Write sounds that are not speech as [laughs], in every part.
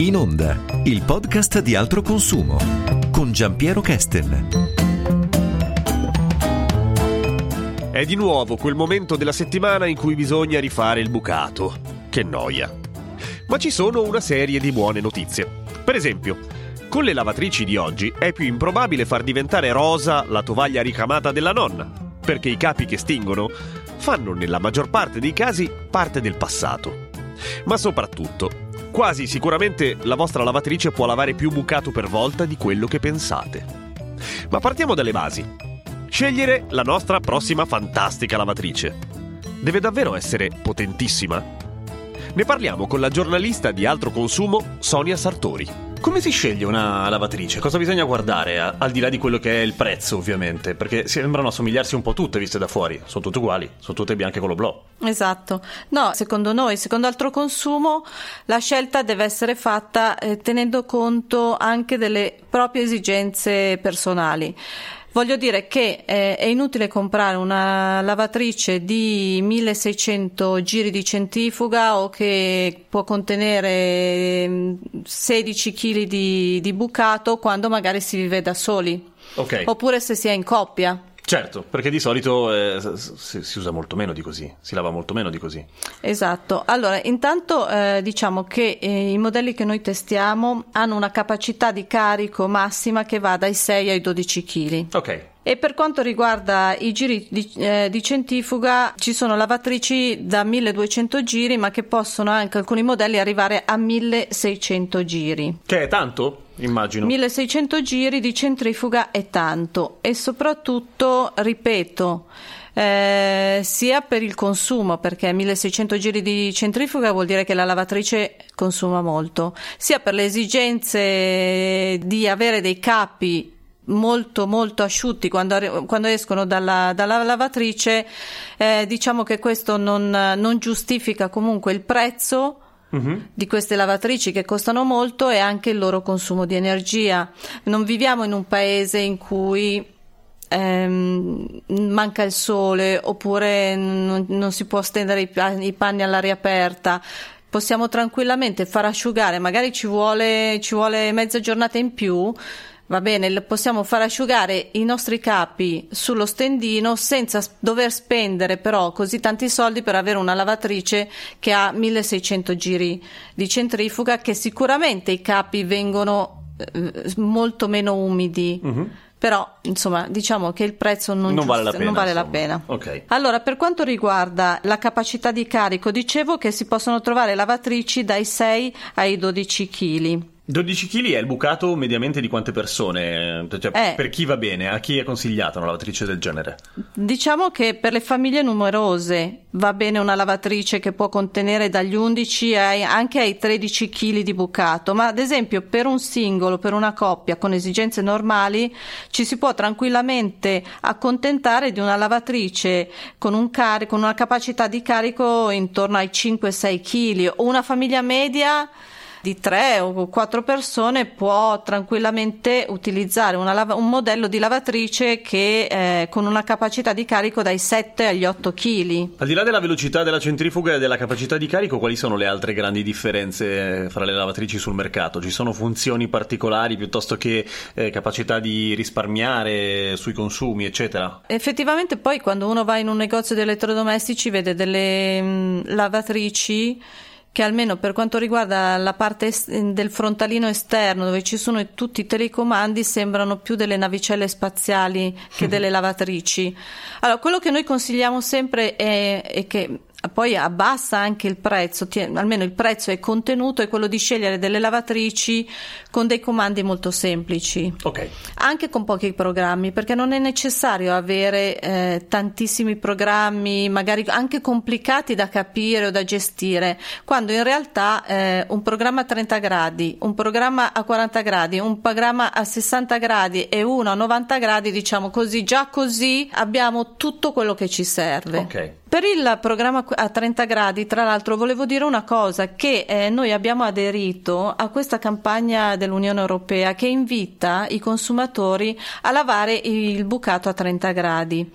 In onda, il podcast di altro consumo con Giampiero Kesten. È di nuovo quel momento della settimana in cui bisogna rifare il bucato. Che noia. Ma ci sono una serie di buone notizie. Per esempio, con le lavatrici di oggi è più improbabile far diventare rosa la tovaglia ricamata della nonna, perché i capi che stingono fanno nella maggior parte dei casi parte del passato. Ma soprattutto, quasi sicuramente la vostra lavatrice può lavare più bucato per volta di quello che pensate. Ma partiamo dalle basi. Scegliere la nostra prossima fantastica lavatrice. Deve davvero essere potentissima? Ne parliamo con la giornalista di altro consumo Sonia Sartori. Come si sceglie una lavatrice? Cosa bisogna guardare, al di là di quello che è il prezzo, ovviamente? Perché sembrano assomigliarsi un po' tutte viste da fuori. Sono tutte uguali, sono tutte bianche con lo blu. Esatto. No, secondo noi, secondo altro consumo, la scelta deve essere fatta eh, tenendo conto anche delle proprie esigenze personali. Voglio dire che eh, è inutile comprare una lavatrice di 1600 giri di centrifuga o che può contenere 16 mm, kg di, di bucato quando magari si vive da soli. Okay. Oppure se si è in coppia. Certo, perché di solito eh, si, si, usa molto meno di così, si lava molto meno di così. Esatto, allora intanto eh, diciamo che eh, i modelli che noi testiamo hanno una capacità di carico massima che va dai 6 ai 12 kg. Ok. E per quanto riguarda i giri di, eh, di, centrifuga, ci sono lavatrici da 1200 giri, ma che possono anche alcuni modelli arrivare a 1600 giri. Che è tanto? Immagino. 1600 giri di centrifuga è tanto e soprattutto, ripeto, eh, sia per il consumo, perché 1600 giri di centrifuga vuol dire che la lavatrice consuma molto, sia per le esigenze di avere dei capi molto molto asciutti quando, quando escono dalla, dalla lavatrice, eh, diciamo che questo non, non giustifica comunque il prezzo Uh-huh. di queste lavatrici che costano molto e anche il loro consumo di energia. Non viviamo in un paese in cui ehm, manca il sole oppure non, non si può stendere i, i, panni all'aria aperta. Possiamo tranquillamente far asciugare, magari ci vuole, ci vuole mezza giornata in più Va bene, possiamo far asciugare i nostri capi sullo stendino senza dover spendere però così tanti soldi per avere una lavatrice che ha 1600 giri di centrifuga che sicuramente i capi vengono eh, molto meno umidi. Uh-huh. Però, insomma, diciamo che il prezzo non, non giusto, vale la pena. Vale la pena. Okay. Allora, per quanto riguarda la capacità di carico, dicevo che si possono trovare lavatrici dai 6 ai 12 kg. 12 kg è il bucato mediamente di quante persone? Cioè, eh, per chi va bene? A chi è consigliata una lavatrice del genere? Diciamo che per le famiglie numerose va bene una lavatrice che può contenere dagli 11 ai, anche ai 13 kg di bucato, ma ad esempio per un singolo, per una coppia con esigenze normali, ci si può tranquillamente accontentare di una lavatrice con, un car- con una capacità di carico intorno ai 5-6 kg o una famiglia media di tre o quattro persone può tranquillamente utilizzare lava- un modello di lavatrice che eh, con una capacità di carico dai 7 agli 8 kg. Al di là della velocità della centrifuga e della capacità di carico, quali sono le altre grandi differenze fra le lavatrici sul mercato? Ci sono funzioni particolari piuttosto che eh, capacità di risparmiare sui consumi, eccetera? Effettivamente poi quando uno va in un negozio di elettrodomestici vede delle mh, mm, lavatrici che almeno per quanto riguarda la parte est- del frontalino esterno dove ci sono tutti i telecomandi sembrano più delle navicelle spaziali che [laughs] delle lavatrici. Allora, quello che noi consigliamo sempre è, è che poi abbassa anche il prezzo, almeno il prezzo è contenuto, è quello di scegliere delle lavatrici con dei comandi molto semplici, okay. anche con pochi programmi, perché non è necessario avere eh, tantissimi programmi, magari anche complicati da capire o da gestire, quando in realtà eh, un programma a 30 gradi, un programma a 40 gradi, un programma a 60 gradi e uno a 90 gradi, diciamo così, già così abbiamo tutto quello che ci serve. Ok. Per il programma a 30 gradi, tra l'altro, volevo dire una cosa, che eh, noi abbiamo aderito a questa campagna dell'Unione Europea che invita i consumatori a lavare il bucato a 30 gradi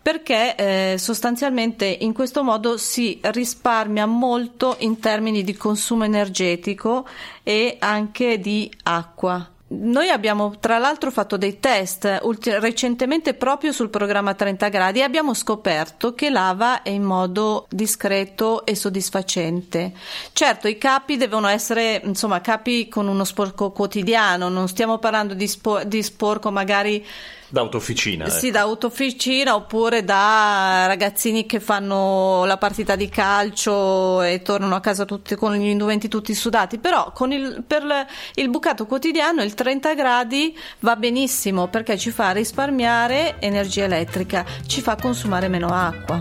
perché eh, sostanzialmente in questo modo si risparmia molto in termini di consumo energetico e anche di acqua. Noi abbiamo tra l'altro fatto dei test ulti- recentemente proprio sul programma 30 gradi e abbiamo scoperto che lava in modo discreto e soddisfacente. Certo, i capi devono essere insomma capi con uno sporco quotidiano, non stiamo parlando di, spo- di sporco magari da autofficina. Sì, ecco. da autofficina oppure da ragazzini che fanno la partita di calcio e tornano a casa tutti, con gli indumenti tutti sudati. Però il, per il bucato quotidiano il 30 gradi va benissimo perché ci fa risparmiare energia elettrica, ci fa consumare meno acqua.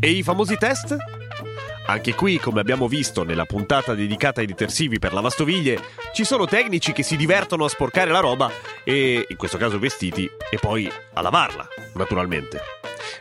E i famosi test? Anche qui, come abbiamo visto nella puntata dedicata ai detersivi per lavastoviglie, ci sono tecnici che si divertono a sporcare la roba e, in questo caso vestiti, e poi a lavarla, naturalmente.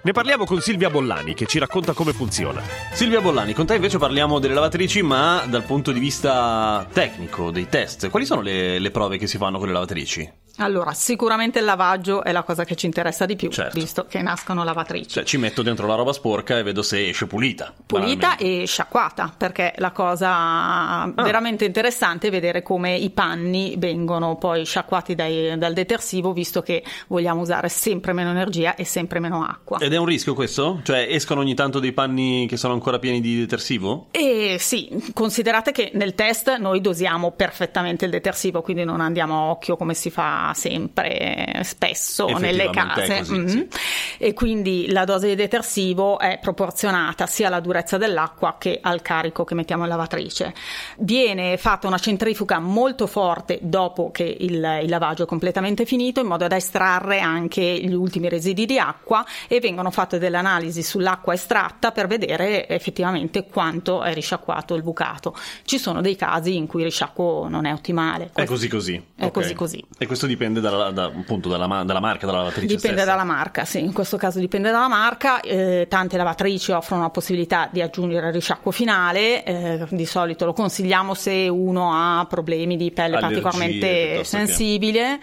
Ne parliamo con Silvia Bollani che ci racconta come funziona. Silvia Bollani, con te invece parliamo delle lavatrici, ma dal punto di vista tecnico, dei test. Quali sono le, le prove che si fanno con le lavatrici? Allora, sicuramente il lavaggio è la cosa che ci interessa di più, Certo. visto che nascono lavatrici. Cioè, ci metto dentro la roba sporca e vedo se esce pulita. Pulita banalmente. e sciacquata, perché la cosa Ah. veramente interessante è vedere come i panni vengono poi sciacquati dai- dal detersivo, visto che vogliamo usare sempre meno energia e sempre meno acqua. Ed è un rischio questo? Cioè, escono ogni tanto dei panni che sono ancora pieni di detersivo? E sì, considerate che nel test noi dosiamo perfettamente il detersivo, quindi non andiamo a occhio come si fa sempre spesso nelle è case. così, Mhm. sì. E quindi la dose di detersivo è proporzionata sia alla durezza dell'acqua che al carico che mettiamo in lavatrice. Viene fatta una centrifuga molto forte dopo che il, il lavaggio è completamente finito, in modo da estrarre anche gli ultimi residui di acqua e vengono fatte delle analisi sull'acqua estratta per vedere effettivamente quanto è risciacquato il bucato. Ci sono dei casi in cui il risciacquo non è ottimale. È Questo- così così. È Ok. così così. E questo dipende dalla, da- appunto dalla, dalla marca, dalla lavatrice Dipende stessa. dalla marca, sì, in questo caso dipende dalla marca. Eh, tante lavatrici offrono la possibilità di aggiungere il risciacquo finale, eh, di solito lo consigliamo se uno ha problemi di pelle Allergie, particolarmente piuttosto che- sensibile.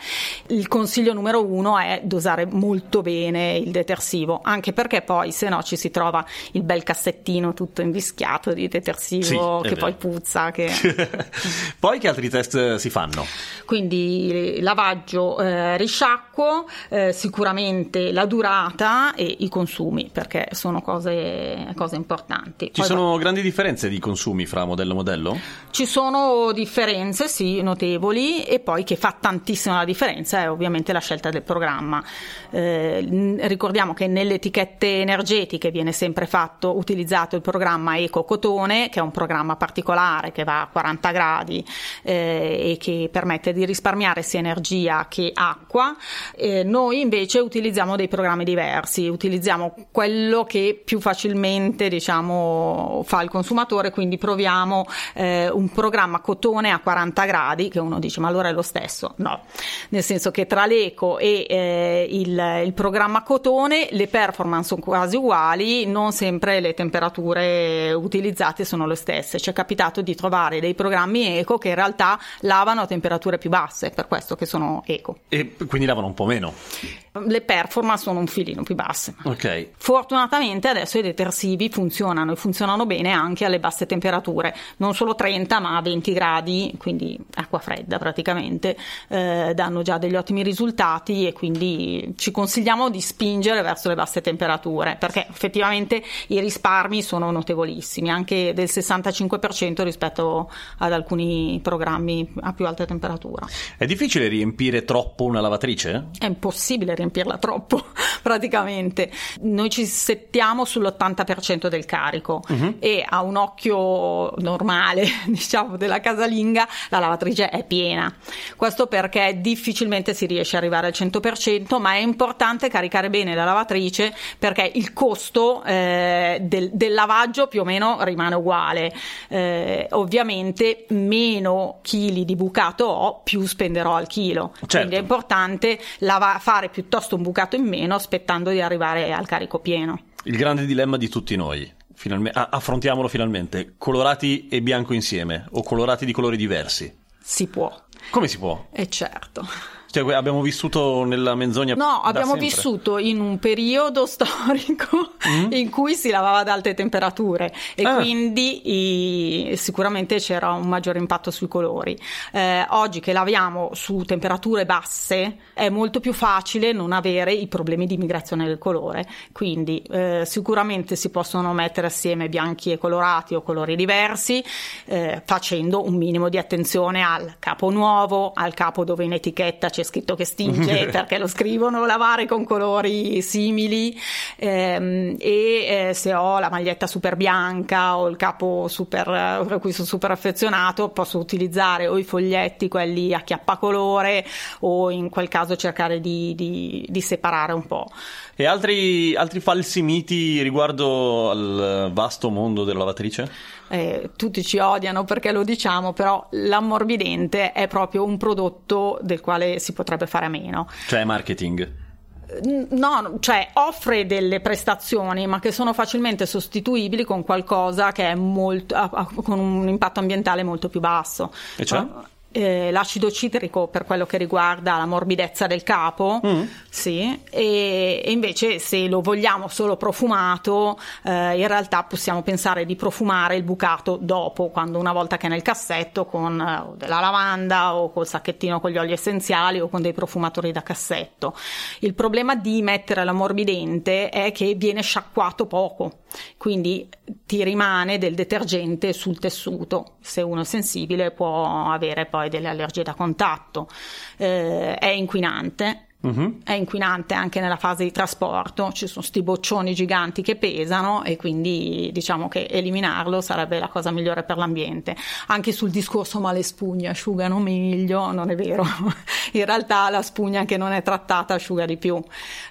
Il consiglio numero uno è dosare molto bene il detersivo, anche perché poi se no ci si trova il bel cassettino tutto invischiato di detersivo Sì, che poi puzza. Che... [laughs] Poi che altri test si fanno? Quindi lavaggio, eh, risciacquo, eh, sicuramente la durata e i consumi, perché sono cose, cose importanti. Ci Poi sono grandi differenze di consumi fra modello e modello? ci sono differenze, sì, notevoli, e poi che fa tantissimo la differenza è ovviamente la scelta del programma. Eh, ricordiamo che nelle etichette energetiche viene sempre fatto, utilizzato il programma Eco Cotone, che è un programma particolare che va a 40 gradi eh, e che permette di risparmiare sia energia che acqua. Eh, noi invece utilizziamo dei programmi diversi, utilizziamo quello che più facilmente diciamo, fa il consumatore, quindi proviamo eh, un programma cotone a 40 gradi, che uno dice ma allora è lo stesso. No, nel senso che tra l'eco e eh, il, il programma cotone le performance sono quasi uguali, non sempre le temperature utilizzate sono le stesse. Ci è capitato di trovare dei programmi eco che in realtà lavano a temperature più basse, per questo che sono eco. E quindi lavano un po' meno. Le performance sono un filino più basse. Ok. Fortunatamente adesso i detersivi funzionano e funzionano bene anche alle basse temperature, non solo 30 ma a 20 gradi, quindi acqua fredda praticamente, eh, danno già degli ottimi risultati e quindi ci consigliamo di spingere verso le basse temperature perché effettivamente i risparmi sono notevolissimi, anche del 65% rispetto ad alcuni programmi a più alta temperatura. È difficile riempire troppo una lavatrice? È impossibile riempirla troppo, [laughs] praticamente. Noi ci settiamo sull'80% del carico e a un occhio normale, [laughs] diciamo, della casalinga, la lavatrice è piena. Questo perché difficilmente si riesce ad arrivare al 100%, ma è importante caricare bene la lavatrice perché il costo eh, del, del lavaggio più o meno rimane uguale. Eh, ovviamente meno chili di bucato ho, più spenderò al chilo. Certo. Quindi è importante lava- fare più piuttosto un bucato in meno aspettando di arrivare al carico pieno. Il grande dilemma di tutti noi. Finalme- affrontiamolo finalmente. Colorati e bianco insieme o colorati di colori diversi? Si può. Come si può? E certo. Cioè, abbiamo vissuto nella menzogna. No, abbiamo sempre. vissuto in un periodo [laughs] storico mm? in cui si lavava ad alte temperature e ah. quindi i, sicuramente c'era un maggiore impatto sui colori. Eh, oggi che laviamo su temperature basse è molto più facile non avere i problemi di migrazione del colore. Quindi eh, sicuramente si possono mettere assieme bianchi e colorati o colori diversi, eh, facendo un minimo di attenzione al capo nuovo, al capo dove in etichetta c'è c'è scritto che stinge [laughs] perché lo scrivono lavare con colori simili ehm, e eh, se ho la maglietta super bianca o il capo super, a cui sono super affezionato posso utilizzare o i foglietti quelli a chiappacolore o in quel caso cercare di, di, di separare un po'. E altri, altri falsi miti riguardo al vasto mondo della lavatrice? Eh, tutti ci odiano perché lo diciamo, però l'ammorbidente è proprio un prodotto del quale si potrebbe fare a meno. Cioè marketing. No, cioè offre delle prestazioni ma che sono facilmente sostituibili con qualcosa che è molto, con un impatto ambientale molto più basso. E cioè? Eh, l'acido citrico per quello che riguarda la morbidezza del capo, mm. sì, e, e, invece se lo vogliamo solo profumato, eh, in realtà possiamo pensare di profumare il bucato dopo, quando una volta che è nel cassetto con eh, della lavanda o col sacchettino con gli oli essenziali o con dei profumatori da cassetto. Il problema di mettere l'ammorbidente è che viene sciacquato poco, quindi ti rimane del detergente sul tessuto. Se uno è sensibile può avere poi delle allergie da contatto. Eh, è inquinante, Uh-huh. È inquinante anche nella fase di trasporto, ci sono sti boccioni giganti che pesano e quindi diciamo che eliminarlo sarebbe la cosa migliore per l'ambiente. Anche sul discorso ma le spugne asciugano meglio, non è vero. In realtà la spugna che non è trattata asciuga di più.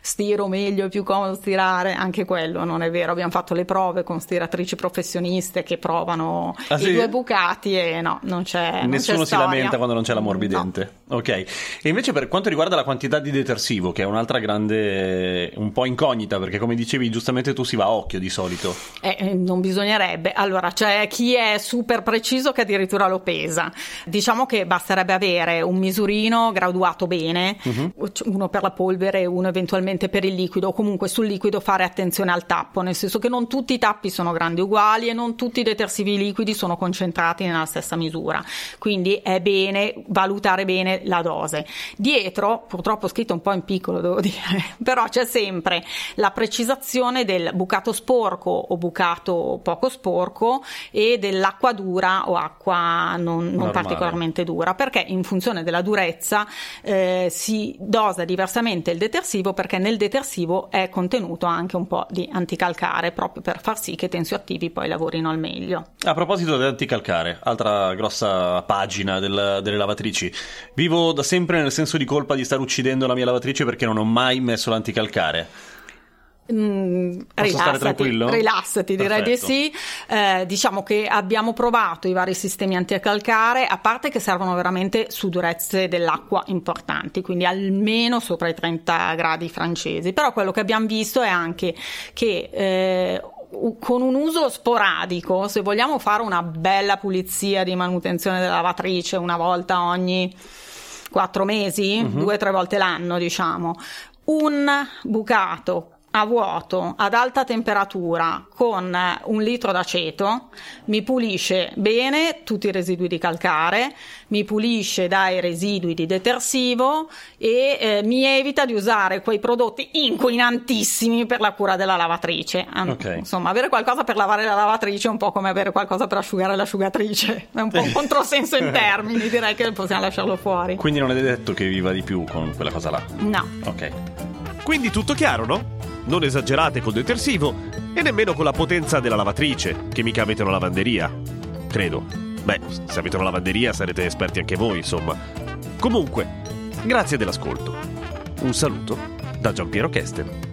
Stiro meglio, è più comodo stirare, anche quello non è vero. Abbiamo fatto le prove con stiratrici professioniste che provano ah, i sì? due bucati e no, non c'è Nessuno non c'è si lamenta quando non c'è l'ammorbidente. No. Ok. E invece per quanto riguarda la quantità di detersivo, che è un'altra grande, un po' incognita, perché come dicevi giustamente tu si va a occhio di solito. Eh, eh, non bisognerebbe. Allora, c'è chi è super preciso che addirittura lo pesa. Diciamo che basterebbe avere un misurino graduato bene, uh-huh. uno per la polvere e uno eventualmente per il liquido, comunque sul liquido fare attenzione al tappo, nel senso che non tutti i tappi sono grandi uguali e non tutti i detersivi liquidi sono concentrati nella stessa misura. Quindi è bene valutare bene la dose. Dietro, purtroppo scritto scritto un po' in piccolo, devo [laughs] dire, però c'è sempre la precisazione del bucato sporco o bucato poco sporco e dell'acqua dura o acqua non, non particolarmente dura, perché in funzione della durezza eh, si dosa diversamente il detersivo perché nel detersivo è contenuto anche un po' di anticalcare proprio per far sì che i tensioattivi poi lavorino al meglio. A proposito di anticalcare, altra grossa pagina del, delle lavatrici, vivo da sempre nel senso di colpa di stare uccidendo la mia lavatrice perché non ho mai messo l'anticalcare. Mm, rilassati, rilassati direi di sì. Eh, diciamo che abbiamo provato i vari sistemi anticalcare, a parte che servono veramente su durezze dell'acqua importanti, quindi almeno sopra i 30 gradi francesi. Però quello che abbiamo visto è anche che eh, con un uso sporadico, se vogliamo fare una bella pulizia di manutenzione della lavatrice una volta ogni quattro mesi, uh-huh. due o tre volte l'anno, diciamo, un bucato a vuoto ad alta temperatura con un litro d'aceto mi pulisce bene tutti i residui di calcare, mi pulisce dai residui di detersivo e eh, mi evita di usare quei prodotti inquinantissimi per la cura della lavatrice. Okay. Insomma, avere qualcosa per lavare la lavatrice è un po' come avere qualcosa per asciugare l'asciugatrice, [laughs] è un po' un controsenso in [laughs] termini, direi che possiamo lasciarlo fuori. Quindi non è detto che viva di più con quella cosa là? No. Ok. Quindi tutto chiaro, no? Non esagerate col detersivo e nemmeno con la potenza della lavatrice, che mica avete una lavanderia. Credo. Beh, se avete una lavanderia sarete esperti anche voi, insomma. Comunque, grazie dell'ascolto. Un saluto da Giampiero Kesten.